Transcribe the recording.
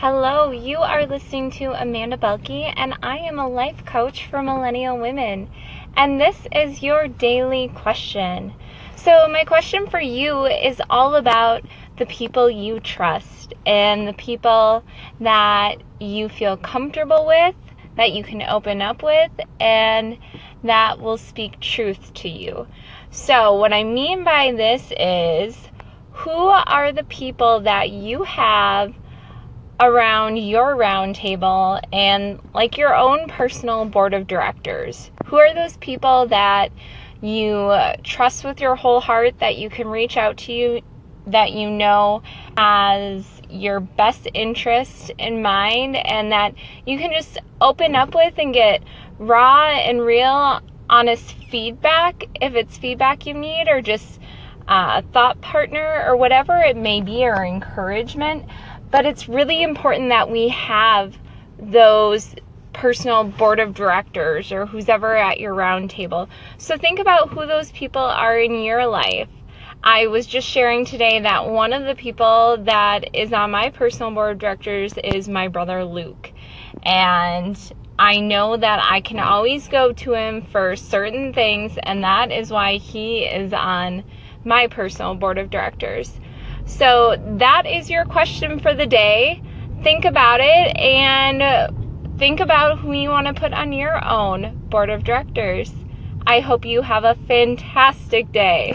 Hello, you are listening to Amanda Belke, and I am a life coach for millennial women. And this is your daily question. So, my question for you is all about the people you trust and the people that you feel comfortable with, that you can open up with, and that will speak truth to you. So, what I mean by this is who are the people that you have around your round table and like your own personal board of directors? Who are those people that you trust with your whole heart that you can reach out to you that you know has your best interest in mind and that you can just open up with and get raw and real honest feedback if it's feedback you need or just Uh, a thought partner or whatever it may be or encouragement but it's really important that we have those personal board of directors or who's ever at your round table. So think about who those people are in your life. I was just sharing today that one of the people that is on my personal board of directors is my brother Luke. And I know that I can always go to him for certain things, and that is why he is on my personal board of directors. So that is your question for the day. Think about it and think about who you want to put on your own board of directors. I hope you have a fantastic day.